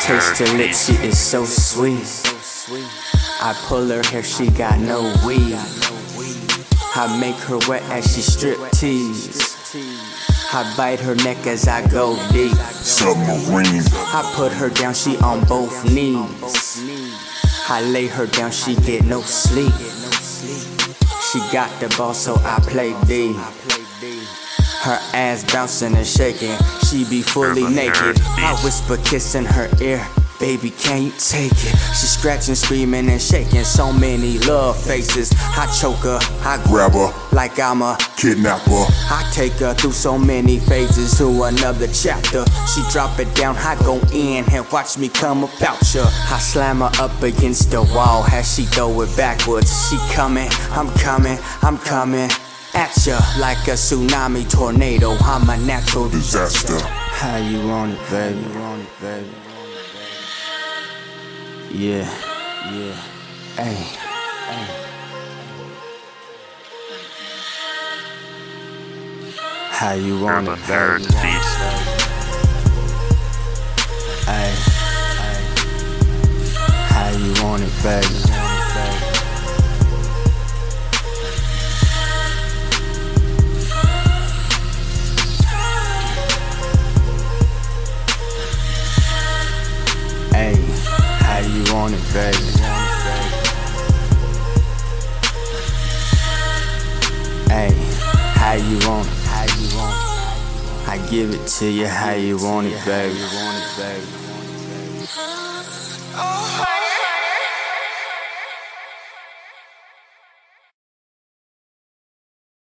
taste her lips, she is so sweet. I pull her hair, she got no weave. I make her wet as she strip tease. I bite her neck as I go deep. Submarine. I put her down, she on both knees. I lay her down, she get no sleep. She got the ball, so I play D. Her ass bouncing and shaking, she be fully naked. I whisper, kiss in her ear. Baby, can you take it? She scratching, screaming, and shaking. So many love faces. I choke her, I Grab her, like I'm a kidnapper. I take her through so many phases to another chapter. She drop it down, I go in and watch me come about ya. I slam her up against the wall as she throw it backwards. She coming, I'm coming, I'm coming at ya like a tsunami tornado. I'm a natural Disaster. How you want it, baby? want it, baby? Yeah, yeah. Hey, hey. How you You're want the it, third baby? beast. Ay, How you want it, baby? Want it, baby? Hey, how you want it? How you want it? I give it to you how you want it, baby. Want it, baby.